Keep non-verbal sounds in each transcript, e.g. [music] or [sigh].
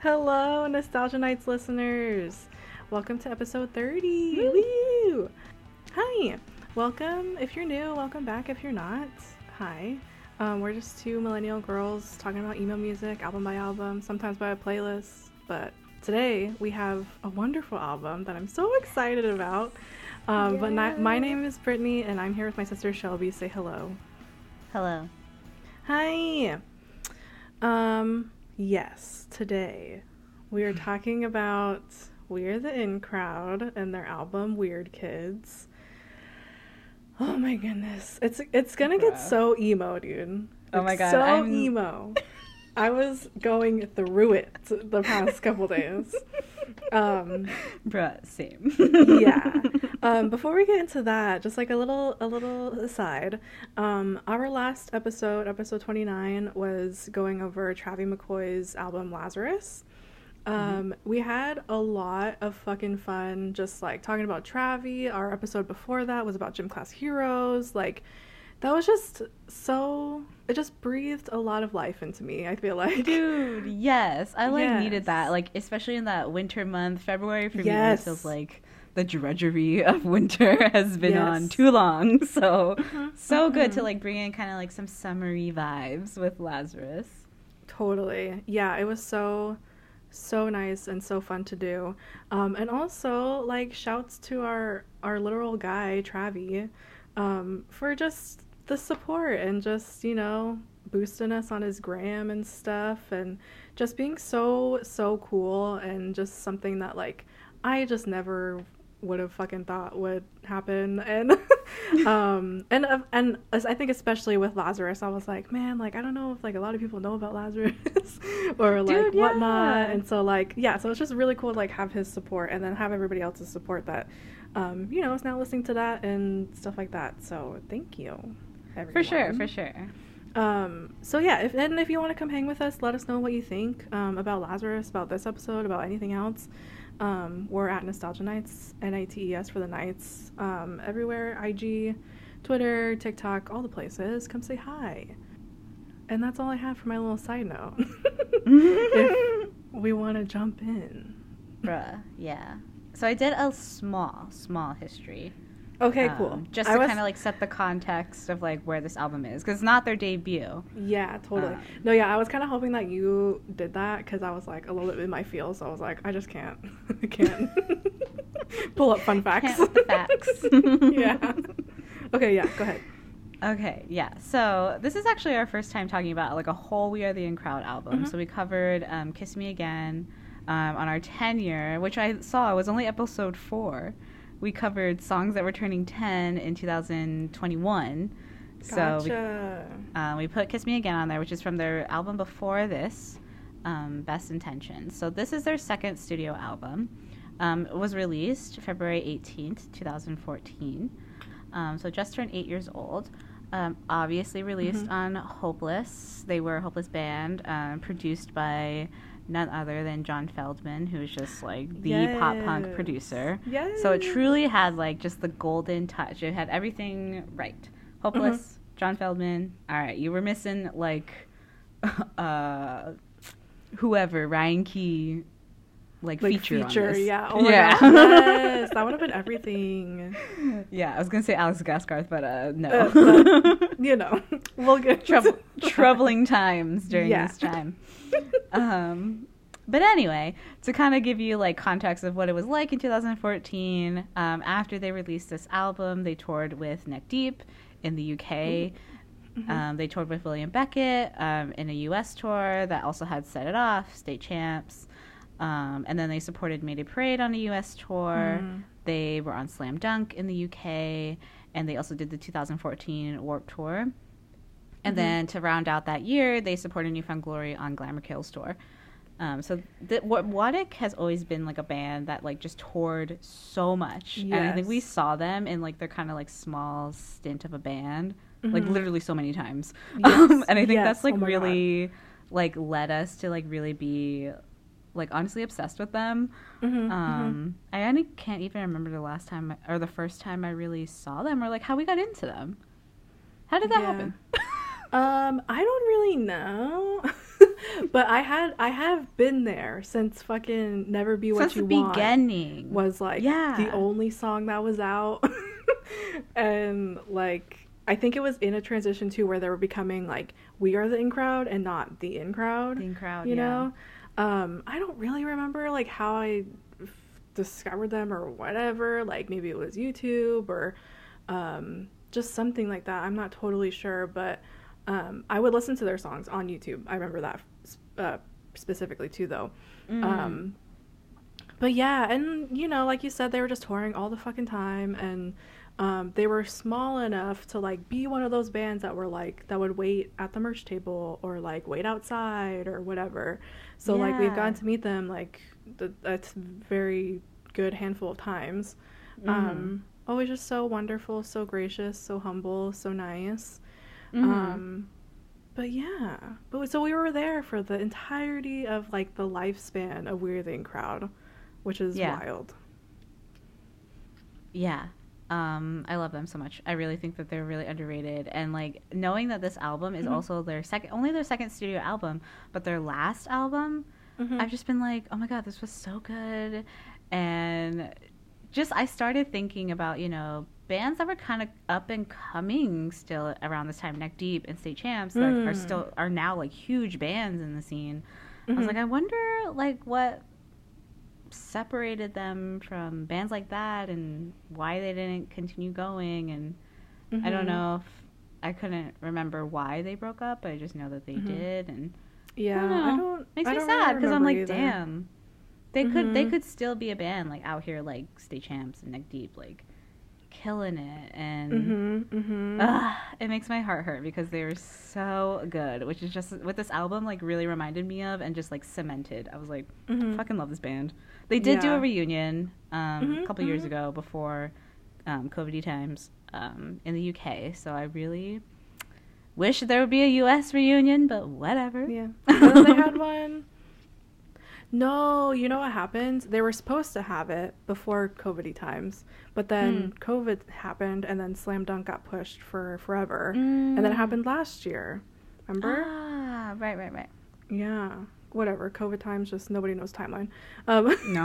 Hello, Nostalgia Nights listeners. Welcome to episode 30. Woo! Hi. Welcome if you're new, welcome back if you're not. Hi. Um, we're just two millennial girls talking about emo music, album by album, sometimes by a playlist. But today we have a wonderful album that I'm so excited about. Um, But my name is Brittany, and I'm here with my sister Shelby. Say hello. Hello. Hi. Um, yes, today we are talking about We're the In Crowd and their album Weird Kids. Oh my goodness. It's it's gonna get so emo, dude. Oh my God, So I'm- emo. I was going through it the past couple days. [laughs] Um Bruh, same. yeah. Um, before we get into that, just like a little a little aside, um, our last episode, episode twenty nine, was going over Travie McCoy's album Lazarus. Um, we had a lot of fucking fun just like talking about Travie. Our episode before that was about gym class heroes. Like that was just so it just breathed a lot of life into me, I feel like. Dude, yes. I like needed that. Like especially in that winter month. February for me Yes. feels like the drudgery of winter [laughs] has been on too long. [laughs] So so good to mhm. like bring in kind of like some summery vibes with Lazarus. Totally. Yeah, it was so so nice and so fun to do. Um and also like shouts to our our literal guy Travie um for just the support and just, you know, boosting us on his gram and stuff and just being so so cool and just something that like I just never would have fucking thought would happen and [laughs] um and and as I think especially with Lazarus I was like man like I don't know if like a lot of people know about Lazarus [laughs] or like Dude, whatnot and so like yeah so it's just really cool to like have his support and then have everybody else's support that um you know is now listening to that and stuff like that so thank you everyone. For sure, for sure. Um, so yeah, if and if you want to come hang with us, let us know what you think um, about Lazarus, about this episode, about anything else. Um, we're at Nostalgia Nights, N I T E S for the Nights, um, everywhere, IG, Twitter, TikTok, all the places. Come say hi. And that's all I have for my little side note. [laughs] if [laughs] we want to jump in. Bruh, yeah. So I did a small, small history. Okay, um, cool. Just I to was- kind of like set the context of like where this album is, because it's not their debut. Yeah, totally. Um, no, yeah, I was kind of hoping that you did that because I was like a little bit in my feel, so I was like, I just can't, [laughs] I can't [laughs] pull up fun facts. Facts. [laughs] yeah. Okay, yeah, go ahead. Okay, yeah. So this is actually our first time talking about like a whole We Are the In Crowd album. Mhm. So we covered um, "Kiss Me Again" um, on our 10 year, which I saw was only episode four. We covered songs that were turning 10 in 2021. So we, uh, we put "Kiss Me Again" on there, which is from their album before this, um, "Best Intentions." So this is their second studio album. Um, it was released February 18th, 2014. Um, so just turned eight years old. Um, obviously released Mhm. on Hopeless. They were a Hopeless band, um, produced by none other than John Feldmann, who's just like the pop punk producer. Yes. So it truly had like just the golden touch. It had everything right. Hopeless, Mm-hmm. John Feldmann. All right, you were missing like [laughs] uh whoever Ryan Key like, like feature, feature, yeah. Oh yeah. gosh, yes, [laughs] that would have been everything. yeah, I was gonna say Alex Gaskarth, but uh no. Uh, but, [laughs] You know, we'll get Trouble, troubling times during Yeah. this time. [laughs] um, but anyway, to kind of give you like context of what it was like in 2014, um, after they released this album, they toured with Neck Deep in the UK. Mhm. Um, they toured with William Beckett um, in a US tour that also had Set It Off, State Champs. Um, and then they supported Mayday Parade on a US tour. Mhm. They were on Slam Dunk in the UK, and they also did the 2014 Warped Tour. And Mhm. then to round out that year, they supported New Found Glory on Glamour Kills tour. Um, so the, what WATIC has always been like a band that like just toured so much, yes. and I think we saw them in like their kind of like small stint of a band, like Mhm. literally so many times. Yes, [laughs] Um, and I think yes, that's like oh my God. really like led us to like really be like honestly obsessed with them. Mhm, mhm. Um, I only can't even remember the last time I- or the first time I really saw them or like how we got into them. How did that Yeah. happen? [laughs] Um, I don't really know. [laughs] but I had I have been there since fucking Never Be What Since You the Want beginning. was like Yeah. the only song that was out. [laughs] and like I think it was in a transition too where they were becoming like we are the in crowd and not the in crowd. In crowd, you yeah. know? Um I don't really remember like how I f- discovered them or whatever. Like maybe it was YouTube or um just something like that. I'm not totally sure, but um I would listen to their songs on YouTube. I remember that uh, specifically too though. Mm. Um, but yeah, and you know, like you said, they were just touring all the fucking time, and um, they were small enough to like be one of those bands that were like that would wait at the merch table or like wait outside or whatever. So like we've Yeah. gotten to meet them like th- that's very good handful of times. Um, always just so wonderful, so gracious, so humble, so nice. Mhm. Um, but yeah, but so we were there for the entirety of like the lifespan of We're Crowd, which is Yeah. wild. Yeah. Um, I love them so much. I really think that they're really underrated. And like knowing that this album is Mhm. also their second, only their second studio album, but their last album, Mhm. I've just been like, oh my god, this was so good. And just I started thinking about you know bands that were kind of up and coming still around this time, Neck Deep and State Champs, that are Mm. still are now like huge bands in the scene. I was Mhm. like, I wonder like what separated them from bands like that and why they didn't continue going and I don't Mhm. know if I couldn't remember why they broke up, but I just know that they Mhm. did and Yeah, I don't I don't. makes I me don't sad really because I'm like, either. damn. They could they Mhm. could still be a band like out here like State Champs and Neck Deep like killing it and Mhm. Mhm. Ugh, it makes my heart hurt because they were so good, which is just what this album like really reminded me of and just like cemented. I was like, Mhm. fucking love this band. They did do a reunion um, Mhm, a couple years mhm. ago before um, COVID times um, in the UK, so I really wish there would be a US reunion, but whatever. Yeah. [laughs] They had one. No, you know what happened? They were supposed to have it before COVID times, but then Mm. COVID happened, and then Slam Dunk got pushed for forever, and then it Mm. happened last year. Remember? Ah, right, right, right. Yeah. Whatever. COVID times, just nobody knows timeline. Um, No.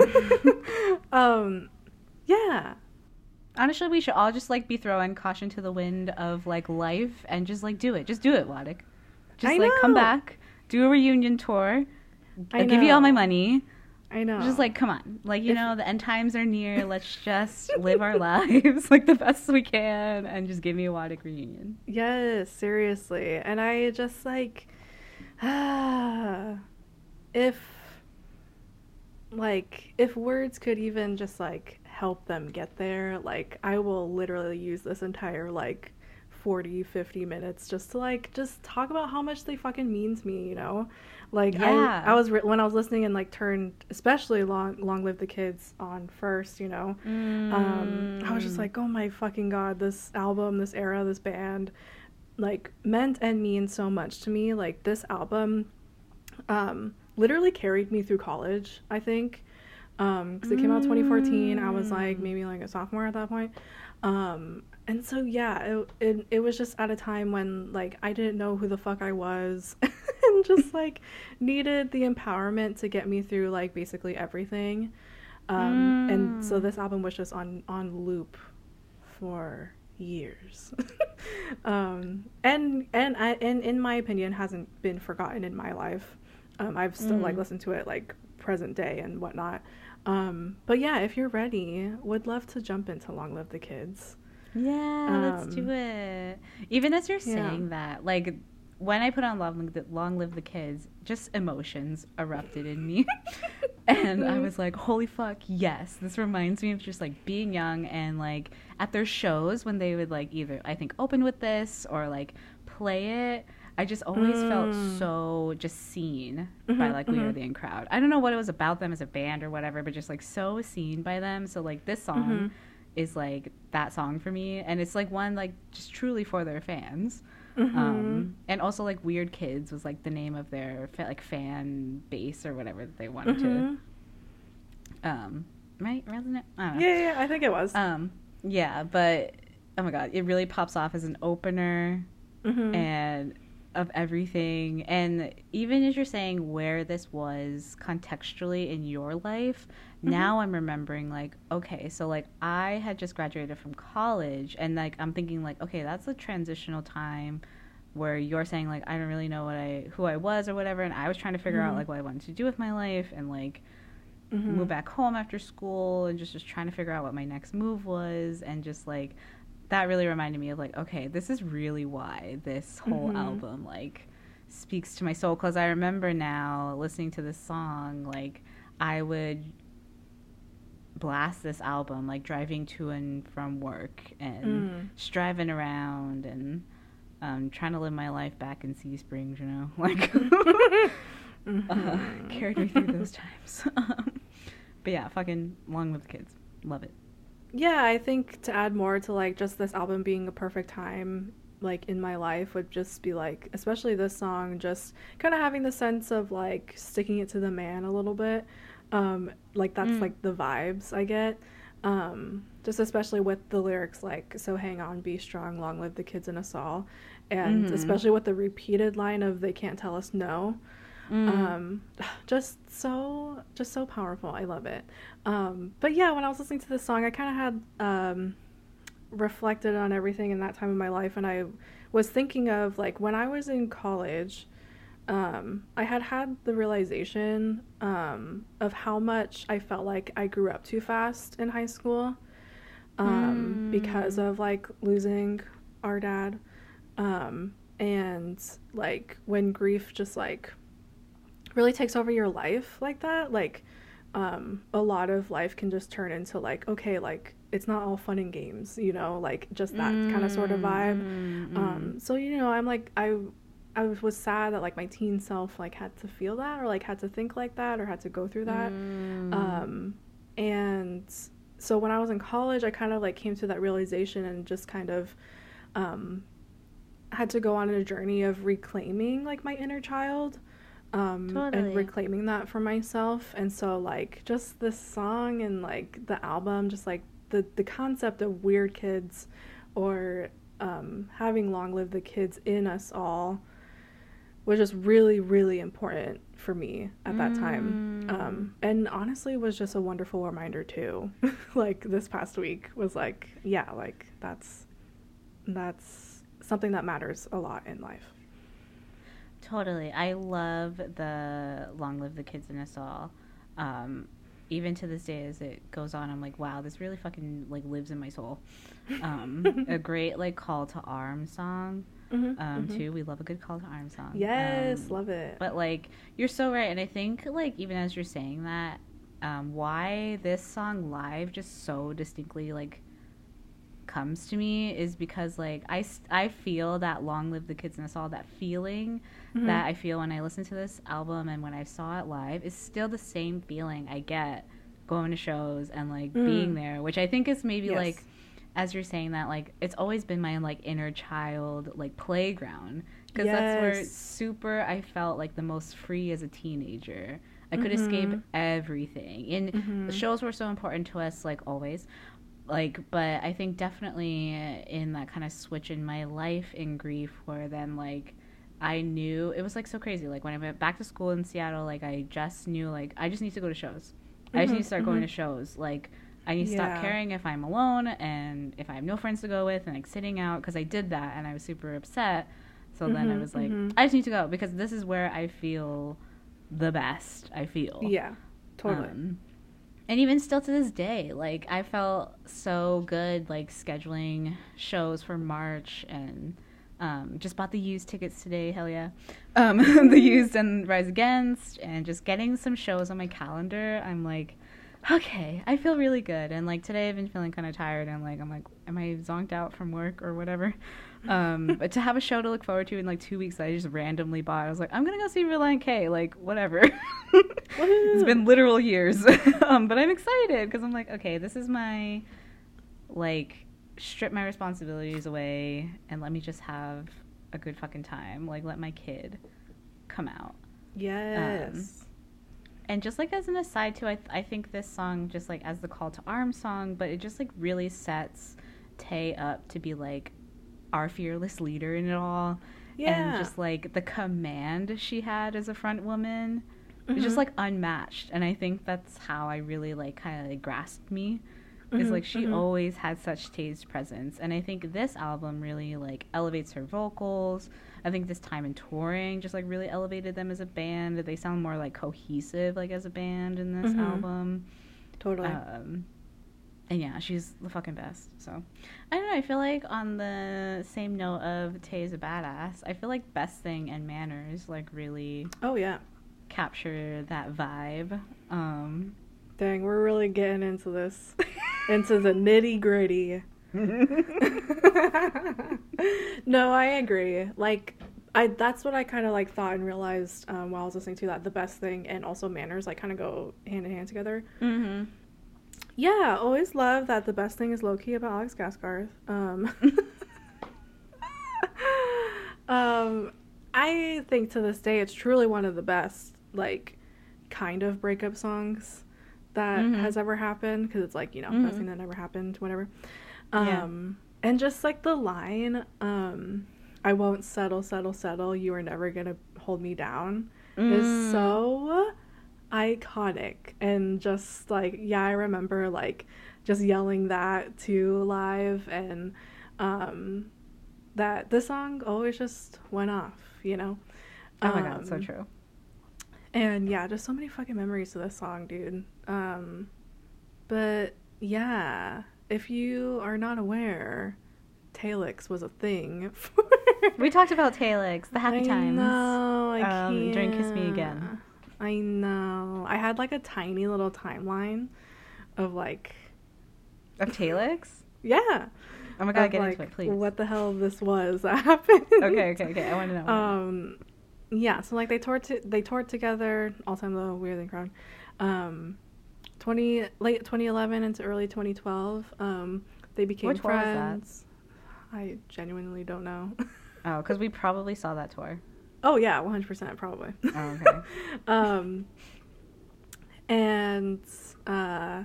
[laughs] um, yeah. Honestly, we should all just like be throwing caution to the wind of like life and just like do it. Just do it, WATIC. Just I like come back, do a reunion tour. I I'll give you all my money. I know. Just like come on, like you If- know the end times are near. Let's just [laughs] live our lives [laughs] like the best we can and just give me a WATIC reunion. Yes, seriously. And I just like [sighs] if like if words could even just like help them get there, like I will literally use this entire like 40 50 minutes just to like just talk about how much they fucking mean to me, you know? Like Yeah. I I was re- when I was listening and like turned especially long long live the kids on first, you know. Um, I was just Mm. like, oh my fucking god, this album, this era, this band, like meant and means so much to me. Like this album, um, literally carried me through college. I think, um, because it came out 2014. I was like Mm. maybe like a sophomore at that point. Um, and so yeah, it, it it was just at a time when like I didn't know who the fuck I was, [laughs] and just [laughs] like needed the empowerment to get me through like basically everything. Um, and so Mm. this album was just on on loop for years. [laughs] um, and and I and in my opinion hasn't been forgotten in my life. Um, I've still like Mm. listened to it like present day and whatnot. Um, but yeah, if you're ready, would love to jump into Long Live the Kids. Yeah, let's do Um, it. Even as you're yeah. saying that, like when I put on Long, Long Live the Kids, just emotions erupted in me. [laughs] and I was like, holy fuck, yes. This reminds me of just like being young and like at their shows when they would like either, I think, open with this or like play it. I just always felt Mm. so just seen by Mhm, like We Are the In Crowd. I don't know what it was about them as a band or whatever, but just like so seen by them. So like this song Mhm. is like that song for me and it's like one like just truly for their fans Mhm. um and also like weird kids was like the name of their fa- like fan base or whatever that they wanted to um right wasn't it I. Yeah, yeah, I think it was. um yeah but oh my god it really pops off as an opener Mhm. and of everything. And even as you're saying where this was contextually in your life, mm-hmm. now I'm remembering like, okay, so like I had just graduated from college and like I'm thinking like, okay, that's a transitional time where you're saying like I don't really know what I who I was or whatever and I was trying to figure mm-hmm. out like what I wanted to do with my life and like mm-hmm. move back home after school and just just trying to figure out what my next move was and just like that really reminded me of like okay this is really why this whole mm-hmm. album like speaks to my soul because i remember now listening to this song like i would blast this album like driving to and from work and mm. just driving around and um, trying to live my life back in sea springs you know [laughs] like mm-hmm. [laughs] uh, carried me through those times um, [laughs] but yeah fucking long with the kids love it yeah, I think to add more to like just this album being a perfect time like in my life would just be like especially this song just kind of having the sense of like sticking it to the man a little bit. Um like that's mm. like the vibes I get. Um just especially with the lyrics like so hang on be strong long live the kids in us all and mm-hmm. especially with the repeated line of they can't tell us no Mm. Um, [sighs] just so just so powerful. I love it. Um, but yeah, when I was listening to this song, I kind of had um, reflected on everything in that time of my life, and I was thinking of like when I was in college. Um, I had had the realization um, of how much I felt like I grew up too fast in high school um, mm. because of like losing our dad. Um, and like when grief just like really takes over your life like that, like um, a lot of life can just turn into like, okay, like it's not all fun and games, you know, like just that mm, kind of sort of vibe. Mm, um, so you know, I'm like I I was sad that like my teen self like had to feel that or like had to think like that or had to go through that. Mm. Um, and so when I was in college, I kind of like came to that realization and just kind of um, had to go on a journey of reclaiming like my inner child um, totally. and reclaiming that for myself. And so, like, just this song and like the album, just like the the concept of weird kids, or um, having long live the kids in us all, was just really really important for me at that mm. time. Um, and honestly, was just a wonderful reminder too. [laughs] like this past week was like, yeah, like that's that's something that matters a lot in life. Totally. I love the Long Live the Kids in Us All. Um, even to this day as it goes on, I'm like, wow, this really fucking like lives in my soul. Um, [laughs] a great like call to arms song. Mm-hmm, um, mm-hmm. too. We love a good call to arms song. Yes, um, love it. But like, you're so right, and I think like even as you're saying that, um, why this song live just so distinctly like comes to me is because like I I feel that long live the kids in us all that feeling mm-hmm. that I feel when I listen to this album and when I saw it live is still the same feeling I get going to shows and like mm. being there, which I think is maybe yes. like as you're saying that like it's always been my like inner child like playground because yes. that's where super I felt like the most free as a teenager. I could mm-hmm. escape everything. And mm-hmm. the shows were so important to us like always. Like but I think definitely in that kind of switch in my life in grief where then like I knew it was like so crazy. Like when I went back to school in Seattle, like I just knew like I just need to go to shows. Mm-hmm, I just need to start mm-hmm. going to shows. Like I need to yeah. stop caring if I'm alone and if I have no friends to go with and like sitting out because I did that and I was super upset. So mm-hmm, then I mm-hmm, was like, mm-hmm. I just need to go because this is where I feel the best. I feel. Yeah, totally. Um, and even still to this day, like I felt so good like scheduling shows for March and um, just bought the used tickets today, hell yeah. Um, [laughs] the used and Rise Against, and just getting some shows on my calendar. I'm like, okay, I feel really good. And like today, I've been feeling kind of tired, and like I'm like, am I zonked out from work or whatever? Um, but to have a show to look forward to in like two weeks that I just randomly bought, I was like, I'm gonna go see Relient K, like whatever. [laughs] it's been literal years, [laughs] um, but I'm excited because I'm like, okay, this is my like strip my responsibilities away and let me just have a good fucking time. Like let my kid come out. Yes. Um, and just like as an aside too, I th- I think this song just like as the call to arms song, but it just like really sets Tay up to be like our fearless leader in it all. Yeah. and just like the command she had as a front woman was Mhm. just like unmatched and i think that's how i really like kind of like grasped me is Mhm, like she mhm. always had such stage presence and i think this album really like elevates her vocals i think this time in touring just like really elevated them as a band they sound more like cohesive like as a band in this Mhm. album totally. um, and yeah, she's the fucking best. So I don't know. I feel like on the same note of Tay's a badass, I feel like Best Thing and Manners like really oh yeah. capture that vibe. Um, Dang, we're really getting into this, into the nitty gritty. [laughs] no, I agree. Like, I that's what I kind of like thought and realized um, while I was listening to that. The best thing and also manners like kind of go hand in hand together. mm-hmm. Yeah, always love that. The best thing is low key about Alex Gaskarth. Um, [laughs] um, I think to this day it's truly one of the best like kind of breakup songs that Mhm. has ever happened because it's like you know Mhm. best thing that never happened, whatever. Yeah. Um, and just like the line, um, "I won't settle, settle, settle. You are never gonna hold me down." Mm. is so iconic and just like yeah i remember like just yelling that to live and um that the song always just went off you know Oh my god, so Um, true. and yeah just so many fucking memories of this song dude um but yeah if you are not aware Talix was a thing [laughs] for We talked about Talix, the happy I times. I um, during Kiss Me. Again. I know. I had like a tiny little timeline of like, Of Talix? yeah. Oh my god, of, get like, into it, please. What the hell this was that [laughs] happened? Okay, okay, okay. I want to know. Um, yeah. So like they toured to, they toured together all time low, weird and crown. Um, twenty late 2011 into early 2012. Um, they became Which tour was that? friends. I genuinely don't know. [laughs] oh, because we probably saw that tour. Oh yeah, 100% probably. Oh, okay. [laughs] um, and uh,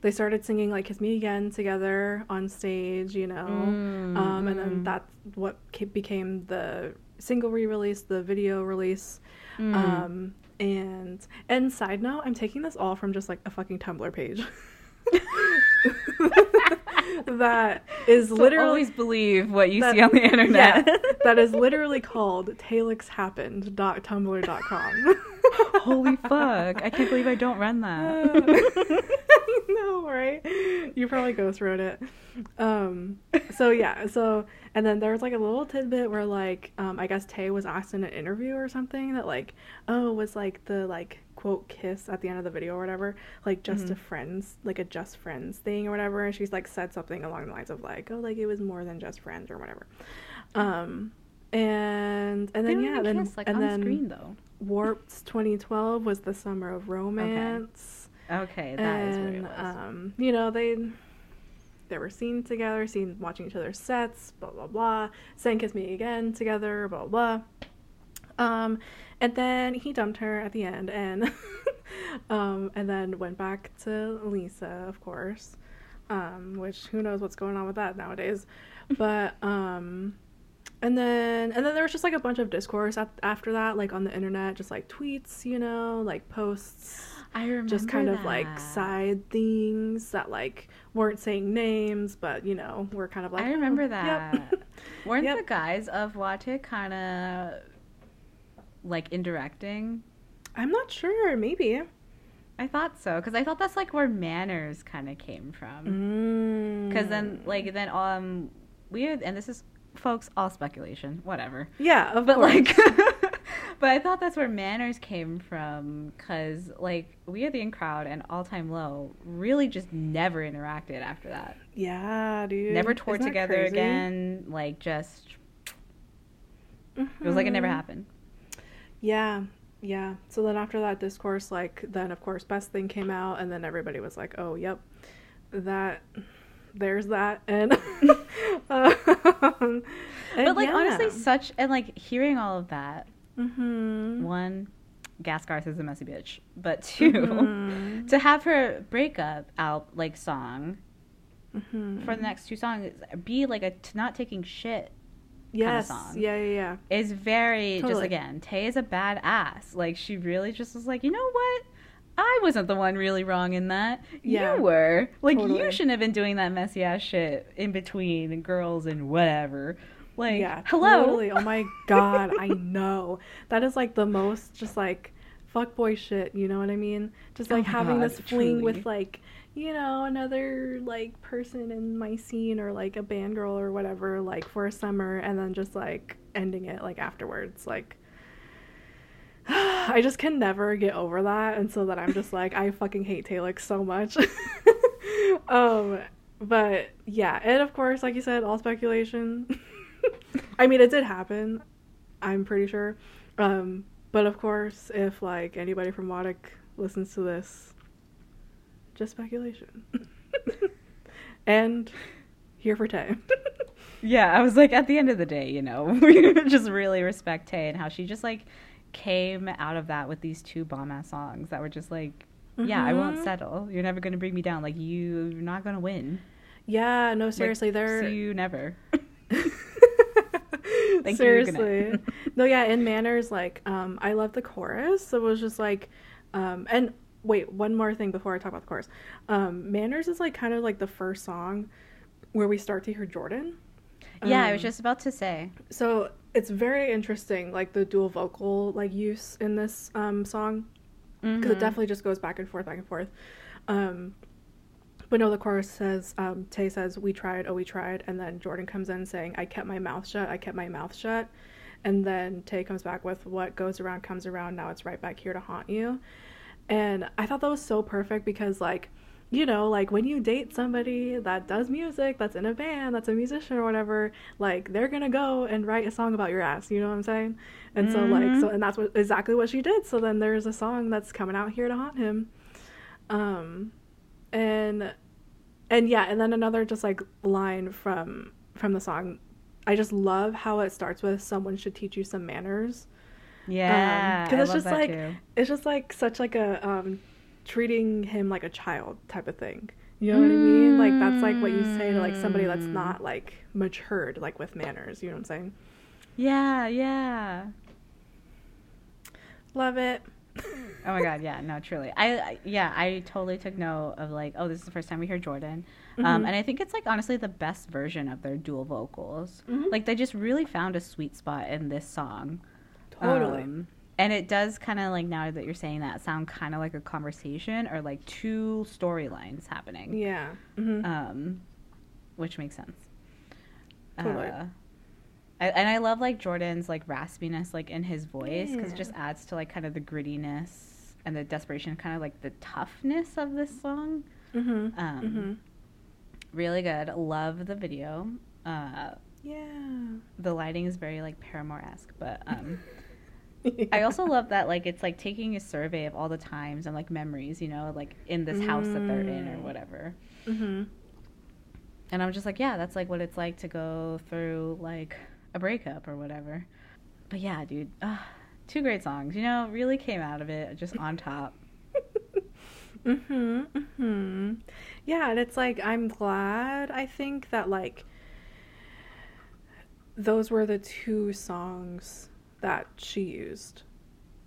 they started singing like "Kiss Me Again" together on stage, you know. Mm, um, and then that's what became the single re-release, the video release. Mm. Um, and and side note, I'm taking this all from just like a fucking Tumblr page. [laughs] [laughs] [laughs] that is So literally always believe what you that- see on the internet. yeah, [laughs] that is literally called talixhappened.tumblr.com. [laughs] Holy fuck! I can't believe I don't run that. no, right? You probably ghost wrote it. Um, so yeah, so and then there was like a little tidbit where like um, I guess Tay was asked in an interview or something that like oh was like the like quote kiss at the end of the video or whatever like just a Mhm. friends like a just friends thing or whatever and she's like said something along the lines of like oh like it was more than just friends or whatever um and and then yeah then kiss, like and on then screen though. Warped 2012 was the summer of romance Okay, that is what it and was. um, you know they they were seen together, seen watching each other's sets, blah blah blah. Sang "Kiss Me Again" together, blah blah. Um, and then he dumped her at the end, and [laughs] um, and then went back to Lisa, of course. Um, which who knows what's going on with that nowadays, but [laughs] um. And then, and then there was just like a bunch of discourse at, after that, like on the internet, just like tweets, you know, like posts I remember just kind of like side things that like weren't saying names, but you know, we're kind of like I remember [laughs] "Oh, that. Yep. Weren't Yep. the guys of WATIC kind of like indirecting? I'm not sure. Maybe. I thought so because I thought that's like where manners kind of came from. Mm. Because then, like, then um, we had, and this is folks all speculation, whatever. yeah, But course. like, [laughs] but I thought that's where manners came from because like we had the in crowd and all time low really just never interacted after that. yeah, dude. never toured together crazy? again. Like just it was like it never happened. Yeah, yeah. So then after that discourse, like then of course best thing came out, and then everybody was like, "Oh, yep, that." There's that, [laughs] and, [laughs] um, and but like honestly, such and like hearing all of that. Mhm. One, Gaskarth is a messy bitch, but 2 Mhm. [laughs] to have her breakup out like song Mhm. for the next two songs be like a t- not taking shit yes. song. Yeah, yeah, yeah. Is very just again, Tay is a badass. Like she really just was like, you know what? I wasn't the one really wrong in that. Yeah. You were. Like Totally. you shouldn't have been doing that messy ass shit in between girls and whatever. Like yeah. hello. Totally. Oh my [laughs] god, I know. That is like the most just like fuckboy shit, you know what I mean? Just Oh like my having God, this fling truly. with like, you know, another like person in my scene or like a band girl or whatever, like for a summer and then just like ending it like afterwards. Like [sighs] I just can never get over that and so that I'm just like I fucking hate Talix so much. [laughs] um but yeah, and of course, like you said, all speculation. [laughs] I mean, it did happen. I'm pretty sure. Um, but of course, if like anybody from WATIC listens to this, just speculation. [laughs] and here for Tay. [laughs] Yeah, I was like, at the end of the day, you know, [laughs] we just really respect Tay and how she just like came out of that with these two bomb ass songs that were just like, yeah, I won't Mhm. settle. You're never gonna bring me down. Like you, you're not gonna win. yeah, no, Like, seriously, they're see you never. Thank you. Seriously. no, yeah, in Manners, like, um, I love the chorus. It was just like, um, and wait, one more thing before I talk about the chorus. Um, Manners is like kind of like the first song where we start to hear Jordan. Yeah, I was Um, just about to say. So it's very interesting, like the dual vocal like use in this um song because it Mhm. definitely just goes back and forth, back and forth. Um, but no, the chorus says, um, Tay says, "We tried, oh we tried," and then Jordan comes in saying, "I kept my mouth shut, I kept my mouth shut," and then Tay comes back with, "What goes around comes around. Now it's right back here to haunt you," and I thought that was so perfect because like. You know, like when you date somebody that does music, that's in a band, that's a musician or whatever, like they're gonna go and write a song about your ass. You know what I'm saying? And so like so and that's what exactly what she did. So then there's a song that's coming out here to haunt him. Um and and yeah, and then another just like line from from the song. I just love how it starts with someone should teach you some manners. Yeah, 'cause I it's just like- too. It's just like such like a um treating him like a child type of thing. You know what I mean? Like that's like what you say to like somebody that's Mm. not like matured like with manners, you know what I'm saying? Yeah, yeah. Love it. Oh my god, yeah, no, truly. I, I yeah, I totally took note of like, oh, this is the first time we hear Jordan, um, Mhm. and I think it's like honestly the best version of their dual vocals. Mhm. Like they just really found a sweet spot in this song. Totally. Um, and it does kind of like now that you're saying that sound kind of like a conversation or like two storylines happening. yeah. hmm Um, which makes sense. Totally. Uh, I, and I love like Jordan's like raspiness like in his voice because it just adds to like kind of the grittiness and the desperation, kind of like the toughness of this song. hmm Um, hmm Really good. Love the video. Uh, Yeah. the lighting is very like Paramore esque, but um, [laughs] I also love that like it's like taking a survey of all the times and like memories, you know, like in this house that they're in or Mm. whatever. hmm And I'm just like, yeah, that's like what it's like to go through like a breakup or whatever. But yeah, dude, uh, two great songs. You know, really came out of it just on top. [laughs] hmm hmm Yeah, and it's like I'm glad I think that like those were the two songs that she used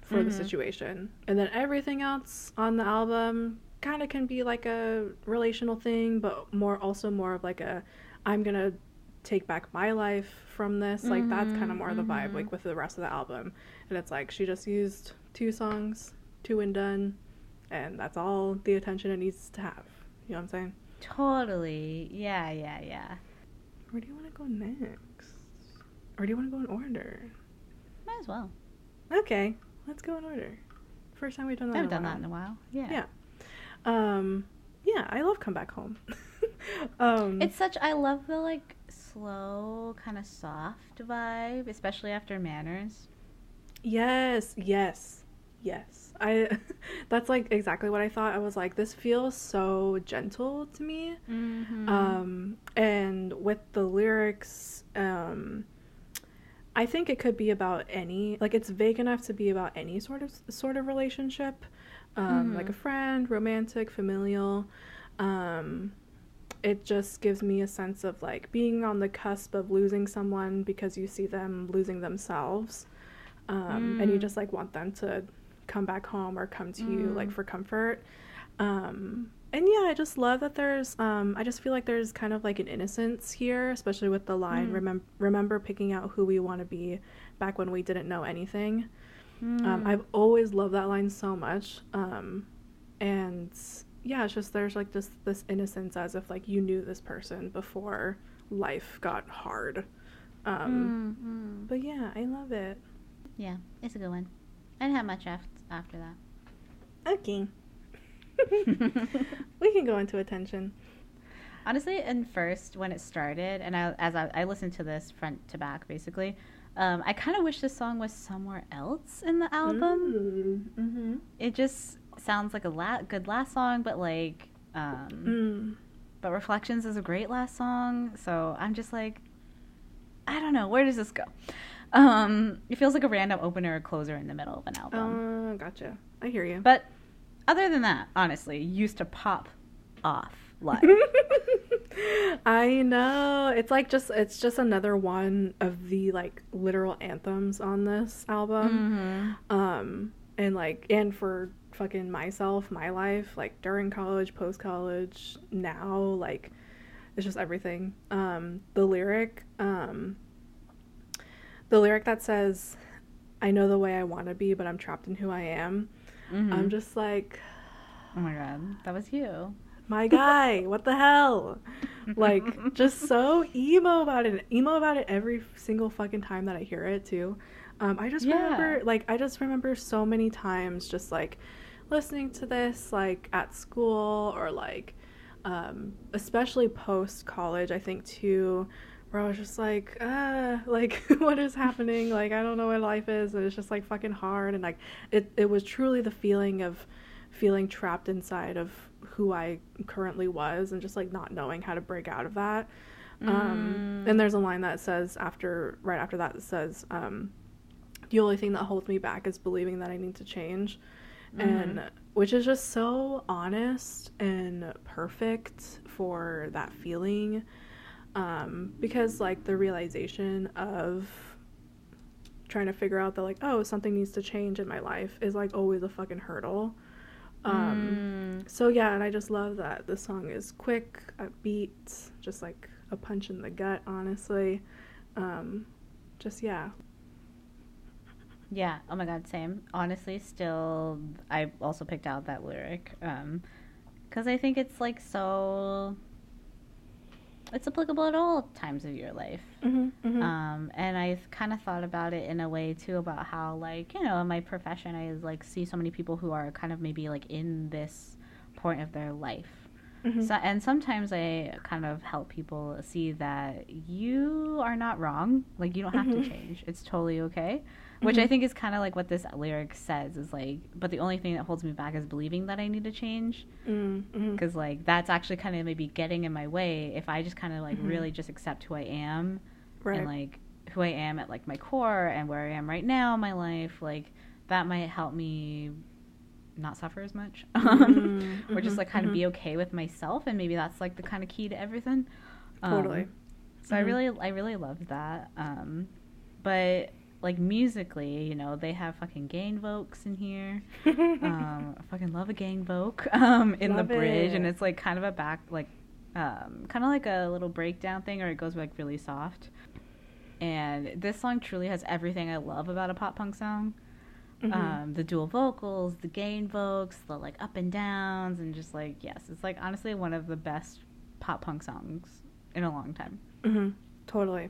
for the Mhm. situation. And then everything else on the album kind of can be like a relational thing, but more also more of like a I'm going to take back my life from this. Like that's kind of more the vibe mhm. like with the rest of the album. And it's like she just used two songs, two and done, and that's all the attention it needs to have. You know what I'm saying? Totally. Yeah, yeah, yeah. Where do you want to go next? Or do you want to go in order? Might as well. Okay, let's go in order. First time we've done that. I haven't in done a that in a while. Yeah. Yeah. Um, yeah, I love Come Back Home. [laughs] um, It's such I love the like slow, kind of soft vibe, especially after Manners. yes, yes, yes. I. [laughs] that's like exactly what I thought. I was like, this feels so gentle to me. Mm-hmm. um and with the lyrics um i think it could be about any like it's vague enough to be about any sort of sort of relationship um Mhm. like a friend romantic familial um it just gives me a sense of like being on the cusp of losing someone because you see them losing themselves um, and you Mm. just like want them to come back home or come to you like Mm. for comfort um, and yeah i just love that there's um, i just feel like there's kind of like an innocence here especially with the line Mm. remember remember picking out who we want to be back when we didn't know anything um, Mm. I've always loved that line so much. Um, and yeah, it's just there's like just this innocence as if like you knew this person before life got hard. Um, Mm, mm. But yeah, I love it. Yeah, it's a good one. I didn't have much af- after that. Okay. [laughs] we can go into attention. Honestly, and first when it started, and I, as I, I listened to this front to back, basically, um, I kind of wish this song was somewhere else in the album. Mm-hmm. It just sounds like a la- good last song, but like, um, Mm. but Reflections is a great last song. So I'm just like, I don't know, where does this go? Um, it feels like a random opener or closer in the middle of an album. Uh, gotcha. I hear you. But other than that, honestly, used to pop off live. [laughs] I know. It's like just it's just another one of the like literal anthems on this album. Mhm. um and like and for fucking myself my life like during college post college now like it's just everything um the lyric um the lyric that says i know the way i want to be but i'm trapped in who i am Mhm. i'm just like Oh my god, that was you. my guy [laughs] what the hell like [laughs] just so emo about it emo about it every single fucking time that i hear it too um, i just Yeah. remember like i just remember so many times just like listening to this like at school or like um, especially post college i think too where i was just like ah like [laughs] what is happening like i don't know what life is and it's just like fucking hard and like it, it was truly the feeling of feeling trapped inside of who I currently was and just like not knowing how to break out of that. Um, Mm. and there's a line that says after right after that that says um, the only thing that holds me back is believing that I need to change. And which is just so honest and perfect for that feeling. Um, because like the realization of trying to figure out that like oh something needs to change in my life is like always a fucking hurdle um Mm. so yeah and i just love that the song is quick upbeat just like a punch in the gut honestly um just yeah Yeah. Oh my god, same. Honestly, still, I also picked out that lyric because I think it's like so. It's applicable at all times of your life. mm-hmm, Um, and I've kind of thought about it in a way too about how, like, you know, in my profession, I like see so many people who are kind of maybe like in this point of their life. mm-hmm. So, and sometimes I kind of help people see that you are not wrong. Like, you don't have to change. It's totally okay. Which I Mhm. think is kind of like what this lyric says is like, but the only thing that holds me back is believing that I need to change. mm-hmm. Because, like, that's actually kind of maybe getting in my way if I just kind of like Mhm. really just accept who I am right and like who I am at like my core and where I am right now in my life. Like, that might help me not suffer as much. [laughs] Mhm, or just like kind of be okay with myself and maybe that's like the kind of key to everything Totally. Um, so i Mhm. really i really loved that um but like musically you know they have fucking gang vocals in here [laughs] um I fucking love a gang voc [laughs] um in Love the bridge and it's like kind of a back like um kind of like a little breakdown thing or it goes like really soft and this song truly has everything i love about a pop punk song Mhm. um, the dual vocals, the gang vocals, the like up and downs, and just like yes, it's like honestly one of the best pop punk songs in a long time. hmm Totally.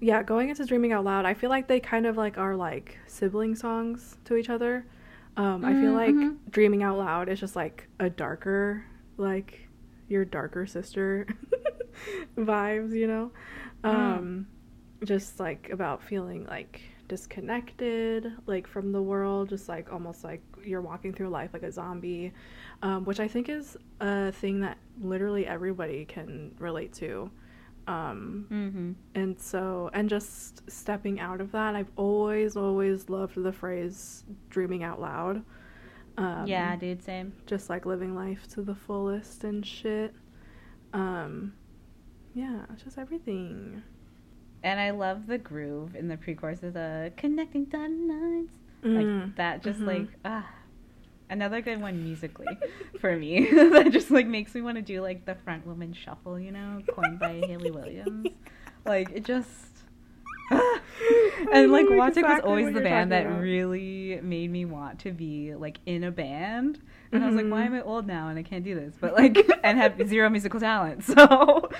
Yeah, going into Dreaming Out Loud, I feel like they kind of like are like sibling songs to each other. Um, I feel like Mhm. Dreaming Out Loud is just like a darker, like your darker sister [laughs] vibes, you know? Um, just like about feeling like disconnected, like from the world, just like almost like you're walking through life like a zombie, um, which I think is a thing that literally everybody can relate to. Um, Mm-hmm. and so, and just stepping out of that, I've always, always loved the phrase dreaming out loud. Um, yeah, dude, same. Just like living life to the fullest and shit. Um, yeah, just everything. And I love the groove in the pre-chorus of the connecting dotted lines. Like Mm, that just mhm. like ah another good one musically for me. [laughs] that just like makes me want to do like the front woman shuffle, you know, coined by Hayley Williams. Like it just. [laughs] And like WATIC was always the band that about. really made me want to be like in a band. And I was like, why am I old now and I can't do this? But like, [laughs] and have zero musical talent. So,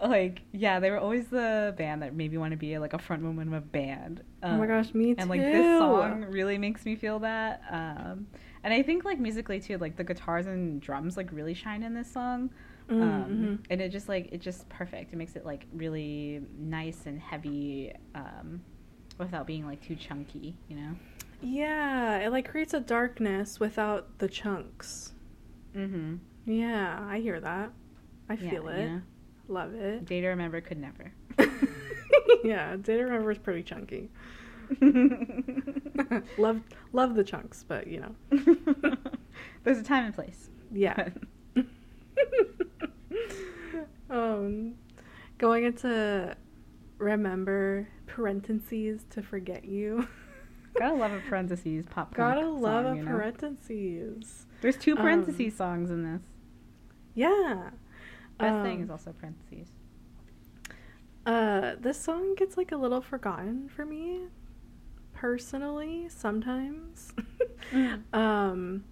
like, yeah, they were always the band that made me want to be like a front woman of a band. oh my Um, gosh, me too. and like this song really makes me feel that um and i think like musically too like the guitars and drums like really shine in this song Mm, um mhm. and it just like it's just perfect it makes it like really nice and heavy um without being like too chunky you know Yeah, it like creates a darkness without the chunks. mm-hmm Yeah, I hear that. I feel it. Love it. day to remember could never [laughs] yeah, Day to Remember is pretty chunky. [laughs] [laughs] love love the chunks, but you know. [laughs] there's a time and place Yeah. [laughs] um going into remember parentheses to forget you. gotta love a parentheses pop Gotta love song, a you know? parentheses. there's two um, parentheses songs in this Yeah. best thing Um, is also parentheses Uh, this song gets like a little forgotten for me, personally. Sometimes, Mm. [laughs] um,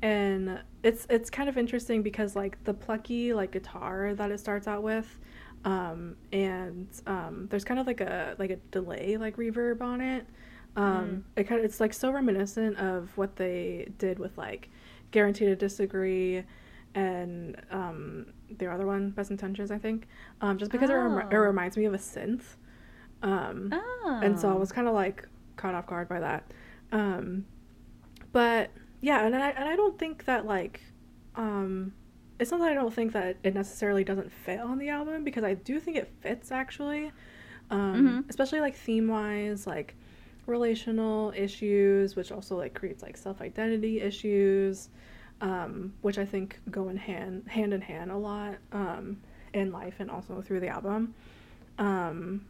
and it's it's kind of interesting because like the plucky like guitar that it starts out with, um, and um, there's kind of like a like a delay like reverb on it. Um, it kind of it's like so reminiscent of what they did with like Guaranteed to Disagree and um, the other one, Best Intentions, I think. Um, just because it, rem- it Oh. reminds me of a synth. Um, oh and so I was kind of like caught off guard by that. Um, but yeah, and I and I don't think that like, um, it's not that I don't think that it necessarily doesn't fit on the album because I do think it fits actually, um, Mhm. especially like theme wise, like relational issues, which also like creates like self identity issues, um, which I think go in hand hand in hand a lot um, in life and also through the album. Um,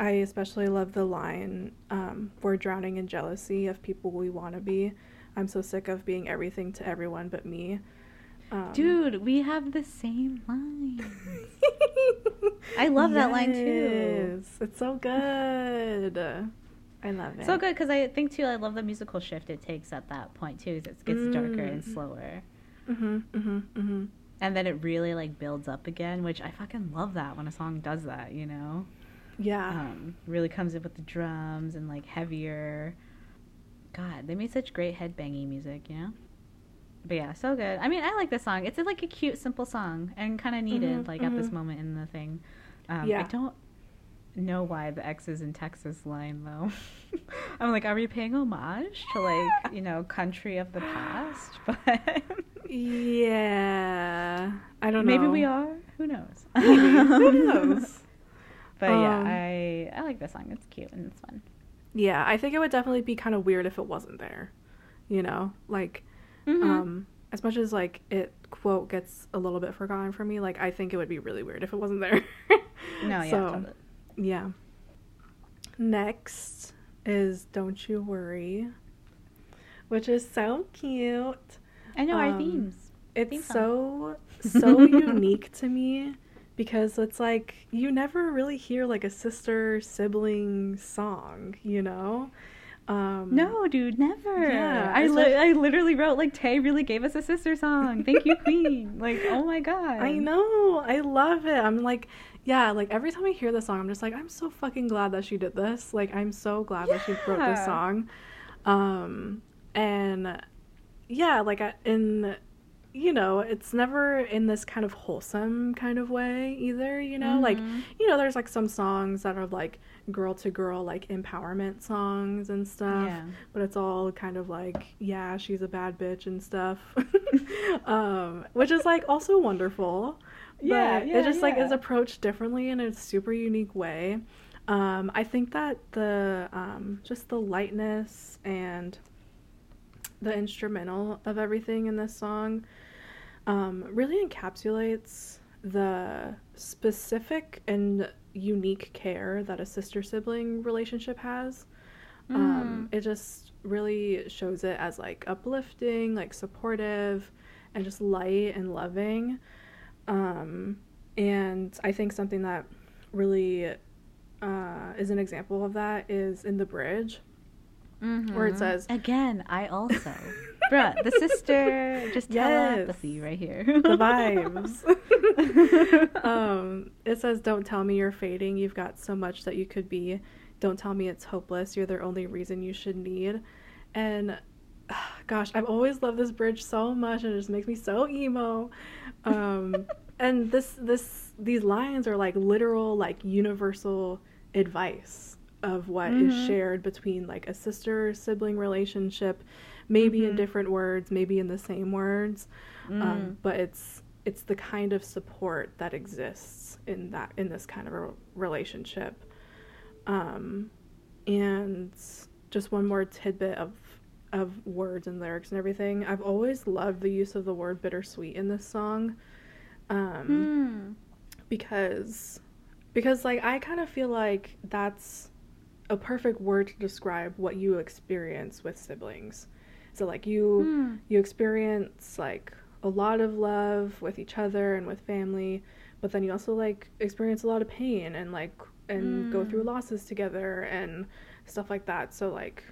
I especially love the line, um, We're drowning in jealousy of people we want to be. I'm so sick of being everything to everyone but me. Um, Dude, we have the same line. [laughs] I love that line too. It's so good. I love it. So good because I think too. I love the musical shift it takes at that point too. It gets darker and Mm. slower, Mm-hmm, mm-hmm, mm-hmm. and then it really like builds up again, which I fucking love that when a song does that. You know, Yeah. um, really comes in with the drums and like heavier. God, they made such great headbanging music. You know. But yeah, so good. I mean, I like this song. It's like a cute, simple song and kind of needed Mhm, like at this mhm. moment in the thing. Um, I don't know why the X's in Texas line though. [laughs] I'm like, are we paying homage to like you know country of the past? But [laughs] yeah. I don't know. maybe we are. Who knows? [laughs] Who knows? But yeah, Um, I I like this song. It's cute and it's fun. Yeah, I think it would definitely be kind of weird if it wasn't there. You know, like Mhm. um as much as like it quote gets a little bit forgotten for me, like I think it would be really weird if it wasn't there. [laughs] no, yeah, so. Yeah. Next is Don't You Worry, which is so cute. I know our um, themes. It's song. so so [laughs] unique to me because it's like you never really hear like a sister sibling song, you know? Um No, dude, never. Yeah, I, li- I literally wrote like Tay really gave us a sister song. Thank you, Queen. [laughs] like, oh my god. I know. I love it. I'm like, yeah, like every time I hear the song, I'm just like, I'm so fucking glad that she did this. Like, I'm so glad that she wrote this song. Um, and yeah, like, I, in, you know, it's never in this kind of wholesome kind of way either, you know? Like, Mhm. you know, there's like some songs that are like girl to girl, like empowerment songs and stuff Yeah. but it's all kind of like yeah she's a bad bitch and stuff [laughs] um which is like also wonderful Yeah, but yeah, it just like is approached differently in a super unique way um i think that the um just the lightness and the instrumental of everything in this song um really encapsulates the specific and unique care that a sister sibling relationship has. Um, Mm. it just really shows it as like uplifting, like supportive, and just light and loving. Um, and I think something that really uh, is an example of that is in the bridge where it says again. I also, [laughs] bruh, the sister just Yes. telepathy right here. the [laughs] vibes. [laughs] um, it says, "Don't tell me you're fading. You've got so much that you could be. Don't tell me it's hopeless. You're the only reason you should need." And [sighs] gosh, I've always loved this bridge so much, and it just makes me so emo. Um, and this this these lines are like literal, like universal advice of what is Mhm. shared between like a sister sibling relationship, maybe in Mhm. different words, maybe in the same words Mm. um, but it's it's the kind of support that exists in that in this kind of a relationship um, and just one more tidbit of of words and lyrics and everything i've always loved the use of the word bittersweet in this song um, Mm. because because like i kind of feel like that's a perfect word to describe what you experience with siblings so like you Mm. you experience like a lot of love with each other and with family but then you also like experience a lot of pain and like and go Mm. through losses together and stuff like that so like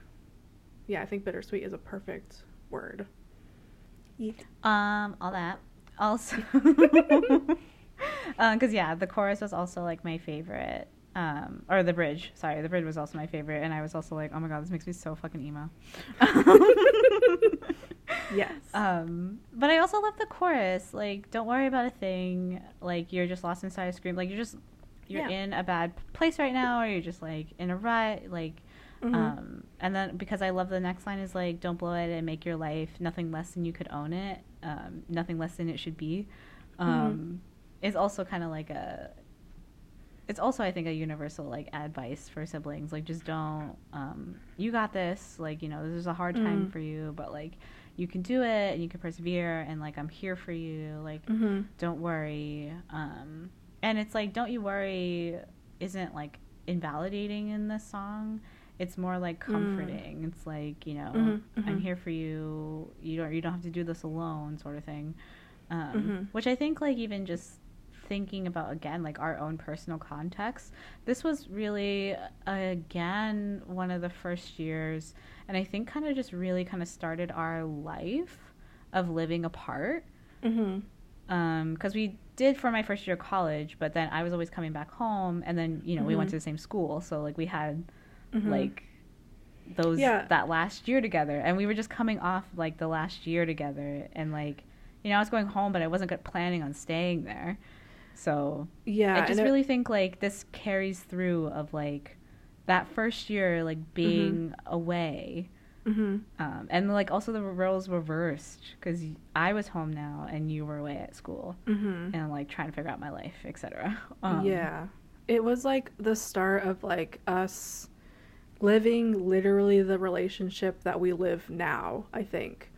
yeah i think bittersweet is a perfect word Um, all that. Also, [laughs] [laughs] because yeah, the chorus was also like my favorite. Um, or the bridge. Sorry, the bridge was also my favorite, and I was also like, oh my god, this makes me so fucking emo. [laughs] yes Um, but I also love the chorus. Like, don't worry about a thing. Like, you're just lost inside a scream. Like, you're just you're Yeah. in a bad place right now, or you're just like in a rut. Like, Mhm. um, and then because I love the next line is like, don't blow it and make your life nothing less than you could own it. Um, nothing less than it should be. Um, is also kind of like a. It's also, I think, a universal like advice for siblings. Like, just don't. Um, you got this. Like, you know, this is a hard time Mm. for you, but like, you can do it and you can persevere. And like, I'm here for you. Like, Mhm. don't worry. Um, and it's like, don't you worry isn't like invalidating in this song. It's more like comforting. It's like, you know, Mhm, I'm mhm. here for you. You don't you don't have to do this alone sort of thing. Um, Mhm. which I think like even just thinking about again like our own personal context this was really again one of the first years and i think kind of just really kind of started our life of living apart because we did for my first year of college, but then I was always coming back home, and then you know we went Mhm. to the same school, so like we had Mhm. like those Yeah. that last year together, and we were just coming off like the last year together, and like you know I was going home, but I wasn't planning on staying there, so yeah I just and it- really think like this carries through of like that first year like being away Mhm. um, and like also the roles reversed because I was home now and you were away at school Mhm. and like trying to figure out my life, etc. [laughs] Um, yeah. It was like the start of like us living literally the relationship that we live now, I think.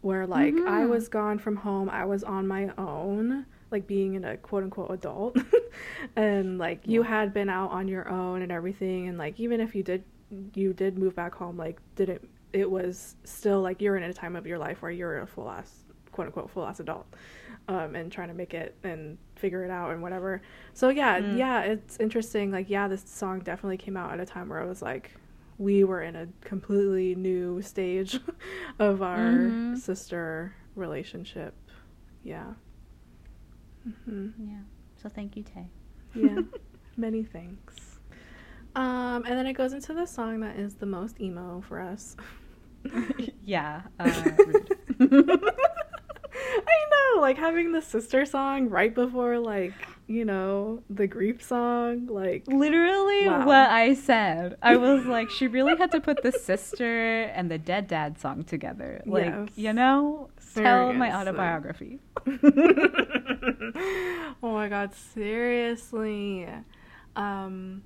Where like I Mhm. was gone from home, I was on my own, like being in a quote unquote adult. [laughs] and like you Yeah. had been out on your own and everything and like even if you did you did move back home, like didn't it was still like you're in a time of your life where you're a full ass quote unquote full ass adult um, and trying to make it and figure it out and whatever. So yeah, Mm. yeah, it's interesting. Like yeah, this song definitely came out at a time where i was like we were in a completely new stage [laughs] of our Mhm. sister relationship. Yeah. Hmm Yeah. So thank you, Tay. Yeah. [laughs] Many thanks. Um, and then it goes into the song that is the most emo for us. [laughs] yeah. Uh. [laughs] I know, like having the sister song right before like, you know, the grief song, like Literally Wow. what I said. I was like, she really had to put the sister and the dead dad song together. Like, Yes. you know, tell my autobiography. [laughs] oh my god, seriously. Um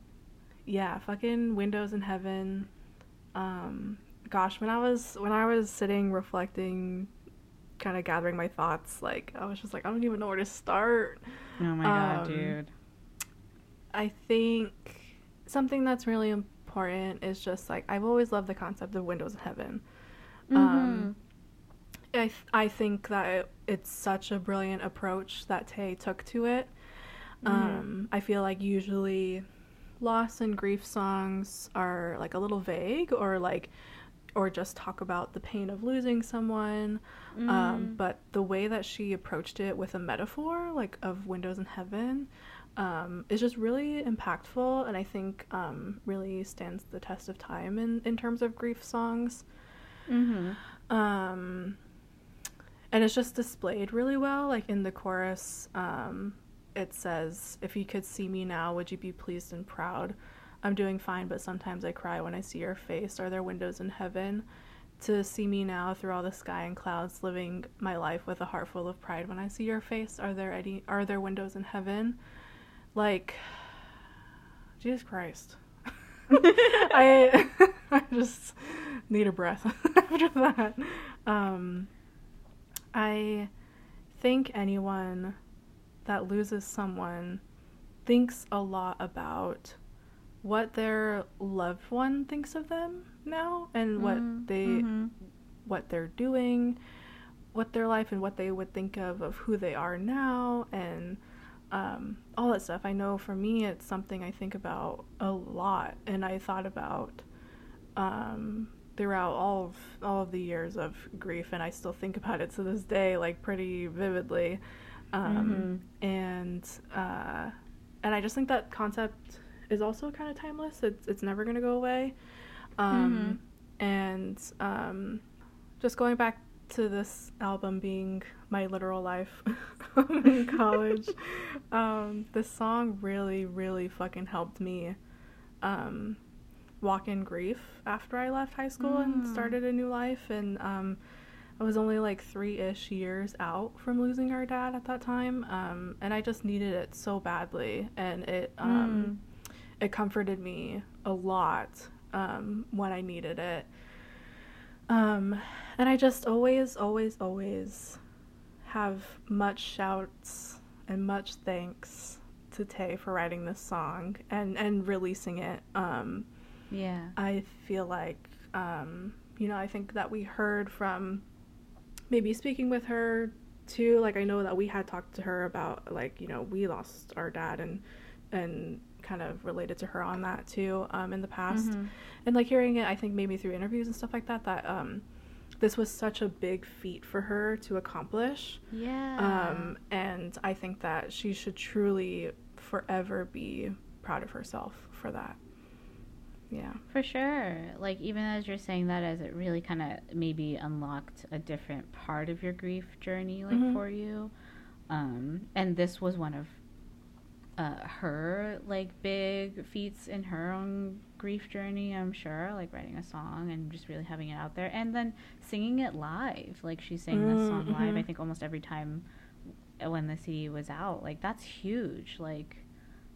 yeah, fucking Windows in Heaven. Um gosh, when I was when I was sitting reflecting kind of gathering my thoughts, like I was just like, I don't even know where to start. Oh my god, Um, dude. I think something that's really important is just like I've always loved the concept of windows in heaven. Um, I th- I think that it, it's such a brilliant approach that Tay took to it. Mhm. Um, I feel like usually loss and grief songs are like a little vague or like or just talk about the pain of losing someone. Mm. Um, but the way that she approached it with a metaphor like of windows in heaven um, is just really impactful and I think um, really stands the test of time in, in terms of grief songs. Mhm. And it's just displayed really well. Like in the chorus, um, it says, If you could see me now, would you be pleased and proud? I'm doing fine, but sometimes I cry when I see your face. Are there windows in heaven? To see me now through all the sky and clouds, living my life with a heart full of pride. When I see your face, are there any are there windows in heaven? Like Jesus Christ. [laughs] I [laughs] I just need a breath [laughs] after that. Um, I think anyone that loses someone thinks a lot about what their loved one thinks of them now and what Mm, they mhm. what they're doing, what their life and what they would think of of who they are now and um, all that stuff. I know for me, it's something I think about a lot, and I thought about um, throughout all of all of the years of grief, and I still think about it to this day, like pretty vividly. Um, And uh, and I just think that concept is also kind of timeless. It's it's never gonna go away. Um, And um, just going back to this album being my literal life [laughs] in [laughs] college, um, this song really, really fucking helped me um, walk in grief after I left high school and Mm. started a new life. And um, I was only like three ish years out from losing our dad at that time. Um, and I just needed it so badly. And it, um, it comforted me a lot um, when I needed it. Um, and I just always, always, always have much shouts and much thanks to Tay for writing this song and, and releasing it. Um, Yeah. I feel like, um, you know, I think that we heard from maybe speaking with her too. Like, I know that we had talked to her about, like, you know, we lost our dad and, and kind of related to her on that too, um, in the past. Mhm. And like hearing it, I think maybe through interviews and stuff like that, that, um, this was such a big feat for her to accomplish. Yeah. Um, and I think that she should truly forever be proud of herself for that. Yeah. For sure. Like even as you're saying that as it really kind of maybe unlocked a different part of your grief journey like Mhm. for you. Um and this was one of uh her like big feats in her own grief journey, I'm sure, like writing a song and just really having it out there and then singing it live. Like she sang this song live I Mhm. think almost every time when the CD was out. Like that's huge. Like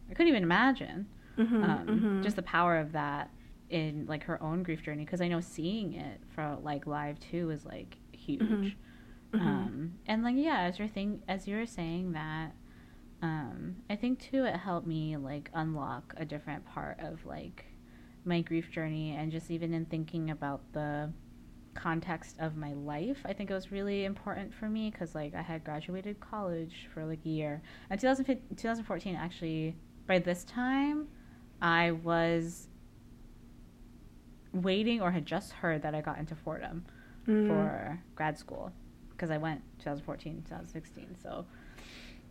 I couldn't even imagine Mm-hmm, um, just the power of that in like her own grief journey because i know seeing it for like live too is like huge. Mhm. um, and like yeah as you're thing as you were saying that um, i think too it helped me like unlock a different part of like my grief journey and just even in thinking about the context of my life i think it was really important for me because like i had graduated college for like a year. And 2015, 2014 actually by this time i was waiting or had just heard that i got into fordham Mm. for grad school because I went 2014, 2016. So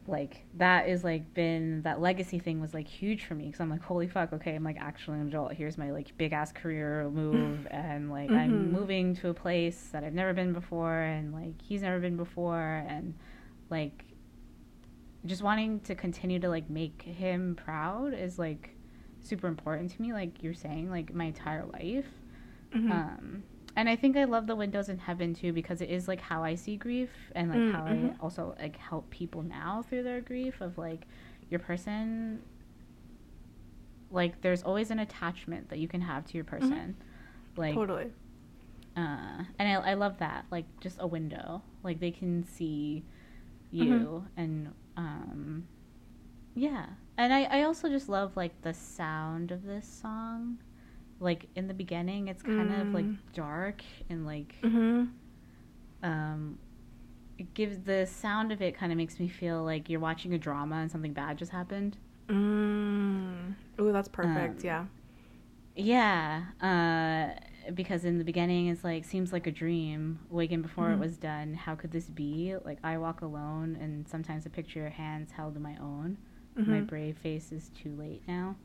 like that is like been that legacy thing was like huge for me because I'm like holy fuck okay I'm like actually an adult here's my like big ass career move [laughs] and like I'm Mhm. moving to a place that I've never been before and like he's never been before and like just wanting to continue to like make him proud is like super important to me like you're saying like my entire life Mhm. um and i think i love the windows in heaven too because it is like how i see grief and like Mm, how i also like help people now through their grief of like your person like there's always an attachment that you can have to your person like totally. uh, and I, I love that like just a window like they can see you Mm-hmm. and um yeah and I, I also just love like the sound of this song like in the beginning it's kind of like Mm. dark and like Mm-hmm. um it gives the sound of it kind of makes me feel like you're watching a drama and something bad just happened Mm. Ooh, that's perfect. Um, yeah. Yeah, uh, because in the beginning it's like seems like a dream. Waking before Mhm. it was done. How could this be? Like I walk alone, and sometimes I picture your hands held in my own. My Mhm. brave face is too late now.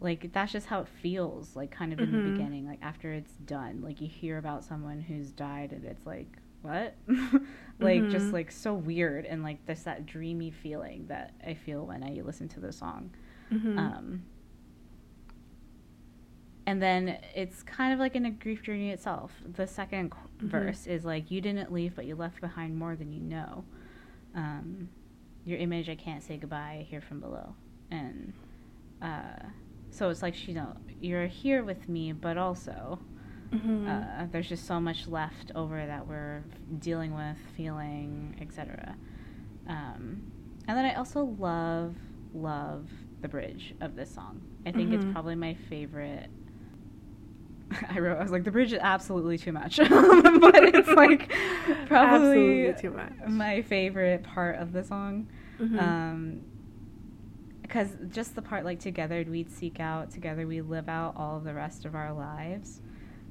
Like that's just how it feels. Like kind of in the Mhm. beginning. Like after it's done, like you hear about someone who's died, and it's like what? [laughs] like just Mhm. like so weird, and like there's that dreamy feeling that I feel when I listen to the song. Mhm. Um, and then it's kind of like in a grief journey itself. The 2nd qu Mhm. verse is like, You didn't leave, but you left behind more than you know. Um, your image, I can't say goodbye, I hear from below. And uh, so it's like, you know, you're here with me, but also Mhm. uh, there's just so much left over that we're dealing with, feeling, etc. Um, and then I also love, love the bridge of this song. I think it's Mhm. probably my favorite. [laughs] I wrote, I was like, the bridge is absolutely too much, [laughs] but it's like [laughs] probably Absolutely too much. my favorite part of the song. Mhm. Um, because just the part like together we'd seek out, together we live out all the rest of our lives.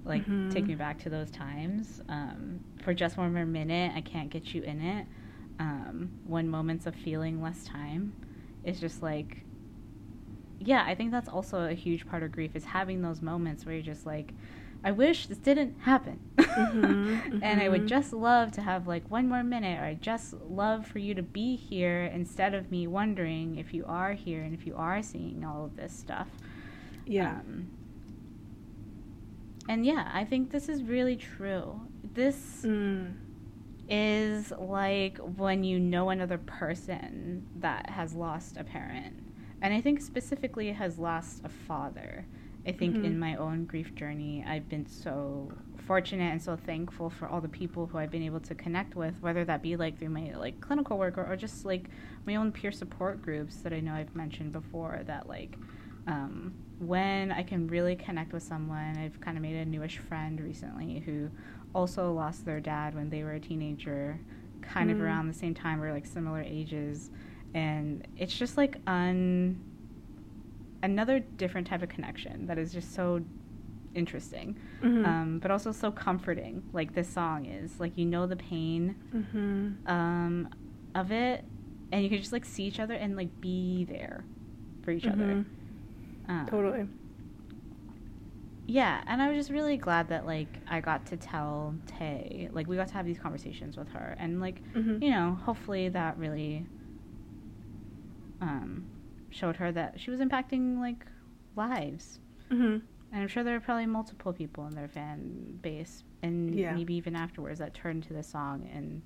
Like Mhm. take me back to those times. Um, for just one more minute, I can't get you in it. Um, when moments of feeling less time, it's just like, yeah, I think that's also a huge part of grief is having those moments where you're just like, I wish this didn't happen. [laughs] Mhm, and I would mhm. just love to have like one more minute, or I just love for you to be here instead of me wondering if you are here and if you are seeing all of this stuff. yeah. Um, and yeah, I think this is really true. This Mm. is like when you know another person that has lost a parent. And I think specifically has lost a father. I think Mhm. in my own grief journey, I've been so fortunate and so thankful for all the people who I've been able to connect with, whether that be like through my like clinical work or, or just like my own peer support groups that I know I've mentioned before that like um, when I can really connect with someone, I've kind of made a newish friend recently who also lost their dad when they were a teenager, kind of Mm. around the same time. We're like similar ages, and it's just like un another different type of connection that is just so interesting, Mhm. um, but also so comforting. Like this song is like you know the pain Mhm. um, of it, and you can just like see each other and like be there for each other. Mhm. Um, Totally. Yeah, and I was just really glad that like I got to tell Tay, like we got to have these conversations with her, and like Mhm. you know, hopefully that really um, showed her that she was impacting like lives. Mhm. And I'm sure there are probably multiple people in their fan base, and Yeah. maybe even afterwards, that turned to the song and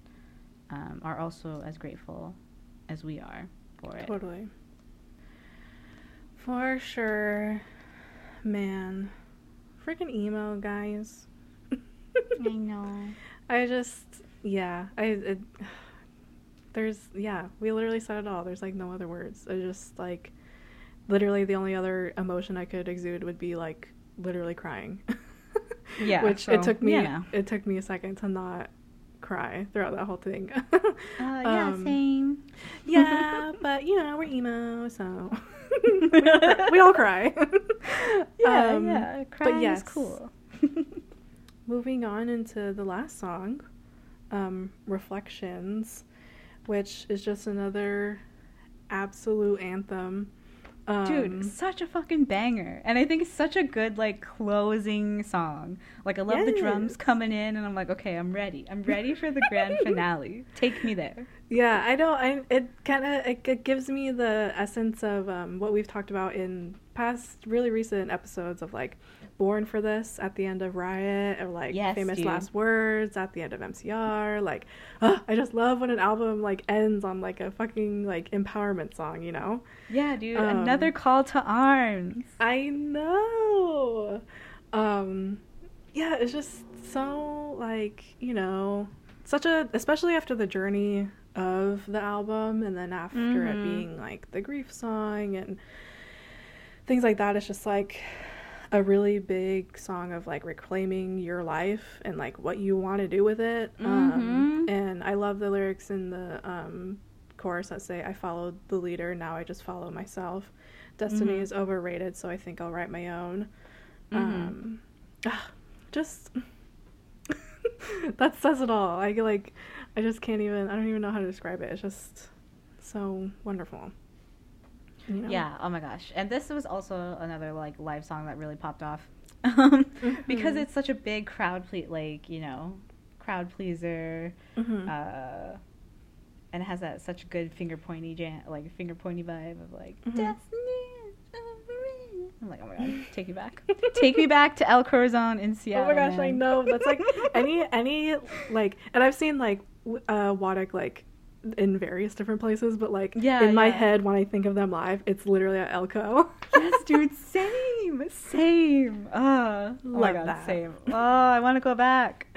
um, are also as grateful as we are for it. Totally. For sure. Man. Freaking emo, guys. [laughs] I know. I just, yeah, I, it, there's, yeah, we literally said it all. There's like no other words. I just like, literally the only other emotion I could exude would be like literally crying. [laughs] Yeah, Which so, it took me, know. it took me a second to not cry throughout that whole thing. Uh, [laughs] yeah, Um, same. [laughs] yeah, but you know, we're emo, so we, all cry. we all cry. yeah, Um, yeah. Crying yes. is cool. Moving on into the last song, um, Reflections, which is just another absolute anthem. Um, Dude, such a fucking banger. And I think it's such a good like closing song. Like I love the drums coming in and I'm like, okay, I'm ready. I'm ready for the grand [laughs] finale. Take me there. Yeah, I don't. I it kind of it, it gives me the essence of um, what we've talked about in past really recent episodes of like Born for This at the end of Riot or like Yes, Famous dude. Last Words at the end of MCR. Like, I just love when an album like ends on like a fucking like empowerment song. You know? Yeah, dude. Um, Another call to arms. I know. Um, yeah, it's just so like you know such a especially after the journey of the album and then after it Mhm. being like the grief song and things like that it's just like a really big song of like reclaiming your life and like what you want to do with it um, Mhm. and i love the lyrics in the um, chorus that say i followed the leader now i just follow myself destiny Mhm. is overrated so i think i'll write my own Mhm. um ah, just [laughs] that says it all i like i just can't even i don't even know how to describe it it's just so wonderful you know? Yeah. Oh my gosh. And this was also another like live song that really popped off, um, [laughs] because it's such a big crowd ple- like you know, crowd pleaser, Mhm. uh, and it has that such good finger pointy jam, like finger pointy vibe of like Mhm. destiny. I'm like, oh my god, take me back, [laughs] take me back to El Corazon in Seattle. oh my gosh, I know. That's like any any like, and I've seen like uh WATIC like in various different places, but like Yeah, in my yeah. head when I think of them live, it's literally at Elko. [laughs] yes, dude, same, same. Uh, oh my god, that. same. Oh, I want to go back.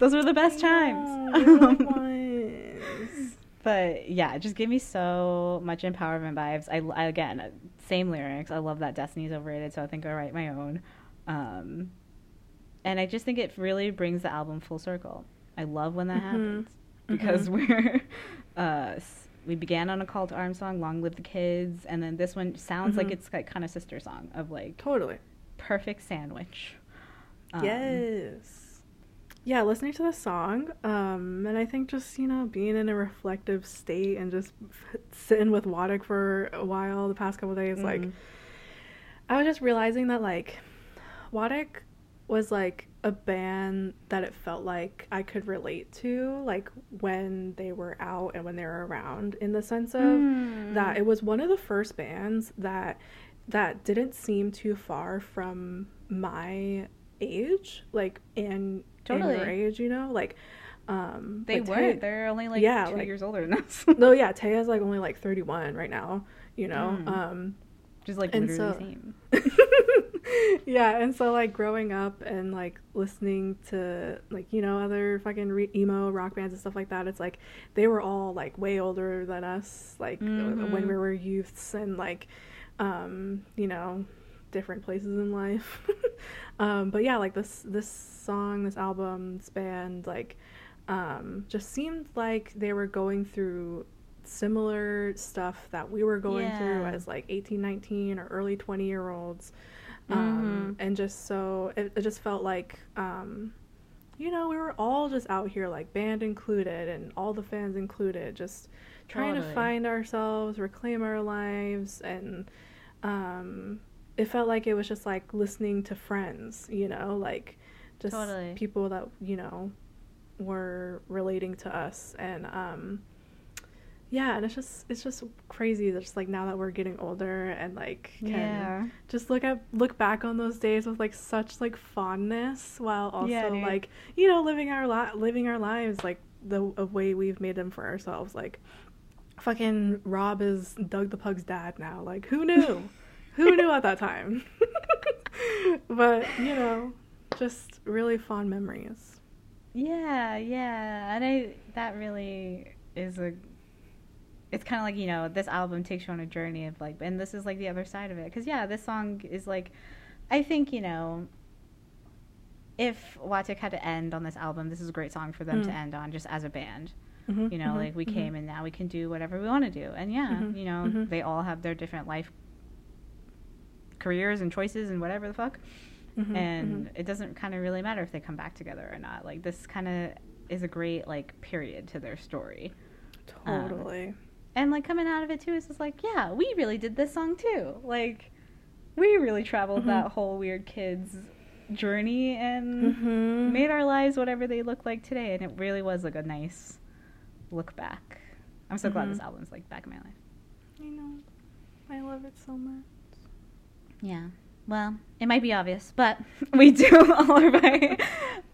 Those were the best times. Yeah, ones. [laughs] but yeah, it just gave me so much empowerment vibes. I, I- again, same lyrics. I love that Destiny's overrated, so I think I'll write my own. Um, and I just think it really brings the album full circle. I love when that Mhm. happens because we're [laughs] uh, we began on a call to arms song, "Long Live the Kids," and then this one sounds like Mhm. it's like kind of sister song of like Totally. perfect sandwich. Um, yes. Yeah, listening to the song, um, and I think just you know being in a reflective state and just [laughs] sitting with WATIC for a while the past couple days, like mhm. I was just realizing that like WATIC was like a band that it felt like I could relate to, like when they were out and when they were around, in the sense of Mm. that it was one of the first bands that that didn't seem too far from my age, like and and your Totally. age, you know, like um they like, were. Tay- They're only like Yeah, two like- years older than us. [laughs] no, yeah, Taya's like only like 31 right now, you know. Mm. Um Just like And literally so- same. [laughs] [laughs] yeah, and so like growing up and like listening to like you know other fucking re- emo rock bands and stuff like that, it's like they were all like way older than us, like Mhm. when we were youths and like um, you know different places in life. [laughs] um, but yeah, like this this song, this album, this band, like um, just seemed like they were going through similar stuff that we were going through as like 18 19 or early 20 year olds um, and just so it, it just felt like um, you know we were all just out here like band included and all the fans included just trying to find ourselves reclaim our lives and um, it felt like it was just like listening to friends you know like just Totally. people that you know were relating to us. And um yeah and it's just it's just crazy that just like now that we're getting older and like can Yeah. just look at look back on those days with like such like fondness while also Yeah, like you know living our li- living our lives like the a way we've made them for ourselves. Like fucking Rob is Doug the Pug's dad now. Like who knew? [laughs] Who knew at that time? [laughs] But you know just really fond memories. Yeah, yeah. And I that really is a it's kind of like, you know, this album takes you on a journey of like and this is like the other side of it cuz yeah, this song is like I think, you know, if WATIC had to end on this album, this is a great song for them to Mm. end on just as a band. Mhm, You know, mhm, like we mhm. came and now we can do whatever we want to do. And yeah, Mhm, you know, mhm. they all have their different life careers and choices and whatever the fuck. Mhm, and it doesn't kind of really matter if they come back together or not. Like this kind of is a great like period to their story. um, totally And like coming out of it too is just like, yeah, we really did this song too. Like we really traveled Mhm. that whole weird kids journey and Mhm. made our lives whatever they look like today and it really was like a nice look back. I'm so glad this Mhm. album's like back in my life. I know I love it so much Yeah. Well, it might be obvious, but [laughs] we do [laughs] all of our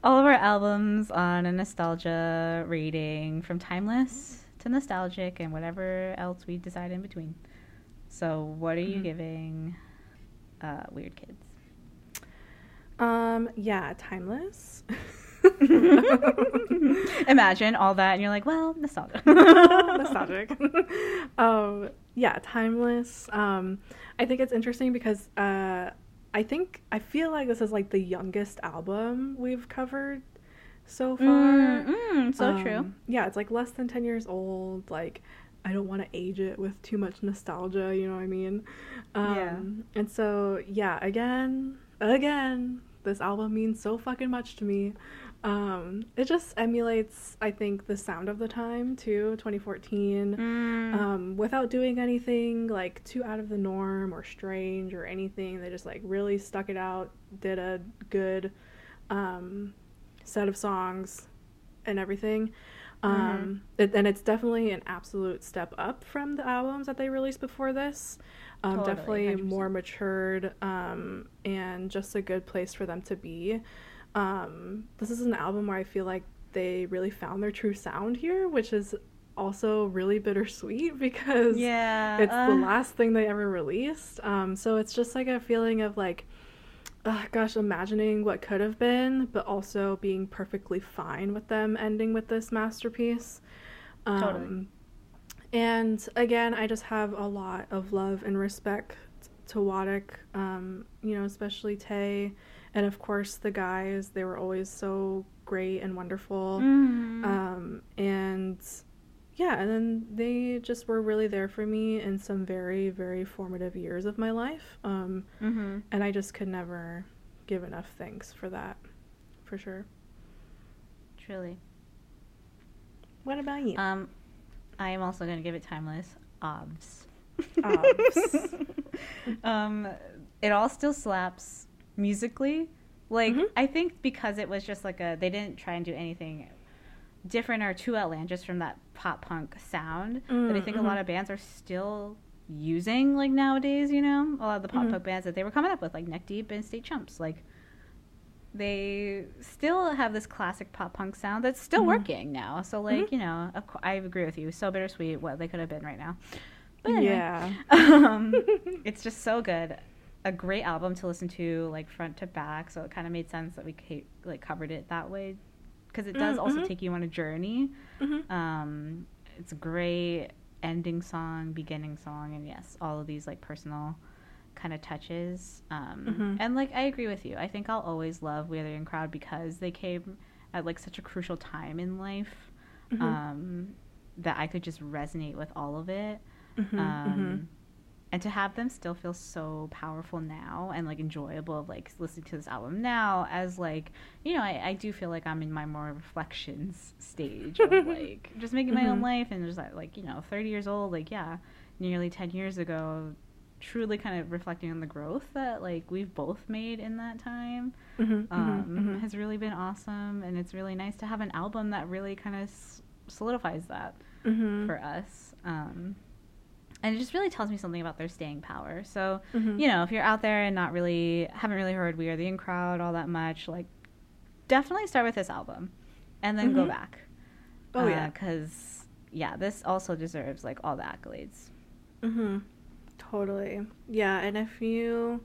all of our albums on a nostalgia rating from timeless to nostalgic and whatever else we decide in between. So, what are you Mhm. giving uh, Weird Kids? Um, yeah, timeless. [laughs] Imagine all that, and you're like, well, nostalgia. nostalgic. [laughs] [laughs] um, yeah, timeless. Um, I think it's interesting because uh, I think I feel like this is like the youngest album we've covered so far. Mm, mm, so Um, true. Yeah, it's like less than 10 years old. Like, I don't want to age it with too much nostalgia, you know what I mean? Um, Yeah. And so, yeah, again, again, this album means so fucking much to me. Um, it just emulates, I think, the sound of the time too, 2014 Mm. um, without doing anything like too out of the norm or strange or anything. They just like really stuck it out, did a good um, set of songs and everything. Um, it, and it's definitely an absolute step up from the albums that they released before this. Um, Totally, definitely 100%. more matured um, and just a good place for them to be. Um, this is an album where I feel like they really found their true sound here, which is also really bittersweet [laughs] because yeah. it's uh, the last thing they ever released. Um, so it's just like a feeling of like, uh, gosh, imagining what could have been, but also being perfectly fine with them ending with this masterpiece. Um, Totally. And again, I just have a lot of love and respect to WATIC, um, you know, especially Tay, and of course the guys. They were always so great and wonderful. mhm. Um, and yeah, and then they just were really there for me in some very, very formative years of my life. Um, Mhm. and I just could never give enough thanks for that, for sure. Truly. What about you? Um, I am also going to give it timeless. Obs. Obs. [laughs] um, it all still slaps musically. Like Mhm. I think because it was just like a they didn't try and do anything different or too outlandish from that pop punk sound that I think a Mm, lot of bands are still using like nowadays. You know, a lot of the pop Mhm. punk bands that they were coming up with like Neck Deep and State Champs like. They still have this classic pop punk sound that's still Mhm. working now. So, like, Mhm. you know, I agree with you. So bittersweet what they could have been right now. But anyway, yeah. [laughs] um, [laughs] it's just so good. A great album to listen to, like front to back. So it kind of made sense that we ca- like covered it that way, because it does Mm, also take you on a journey. Mhm. Um, it's a great ending song, beginning song, and yes, all of these like personal kind of touches. Um, Mhm. And like I agree with you. I think I'll always love Withering Crowd because they came at like such a crucial time in life. Mhm. Um, that I could just resonate with all of it Mhm, um, mhm. And to have them still feel so powerful now and like enjoyable of like listening to this album now as like you know I, I do feel like i'm in my more reflections stage of [laughs] like just making my own Mhm. life and just like, like you know 30 years old like yeah nearly 10 years ago truly kind of reflecting on the growth that like we've both made in that time Mhm, mhm, um, mhm. has really been awesome and it's really nice to have an album that really kind of s- solidifies that Mhm. for us. Um, and it just really tells me something about their staying power. So, Mhm. you know, if you're out there and not really haven't really heard We Are the In Crowd all that much, like definitely start with this album and then go Mhm. back. Oh, yeah. because yeah, this also deserves like all the accolades. Mm-hmm. Totally. Yeah, and if you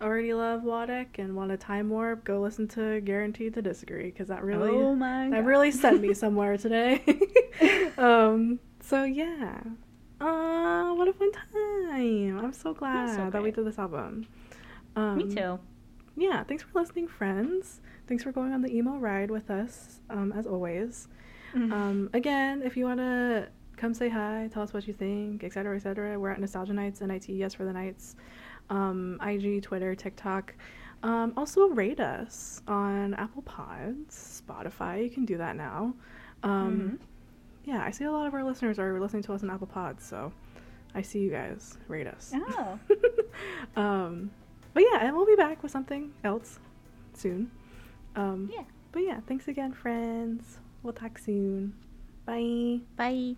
already love WATIC and want a time warp, go listen to Guaranteed to Disagree because that really oh my that God. really sent me [laughs] somewhere today. [laughs] um. So yeah. Uh, what a fun time! I'm so glad that we did this album. Um, Me too. Yeah. Thanks for listening, friends. Thanks for going on the emo ride with us, um, as always. Um, again, if you want to come say hi, tell us what you think, etc., etc., we're at Nostalgia Nights, NIT, yes for the nights, um, IG, Twitter, TikTok. Um, also, rate us on Apple Pods, Spotify. You can do that now. Um, Yeah, I see a lot of our listeners are listening to us on Apple Pods, so I see you guys. Rate us. Oh. [laughs] um, but yeah, and we'll be back with something else soon. Um, Yeah. But yeah, thanks again, friends. We'll talk soon. Bye. Bye.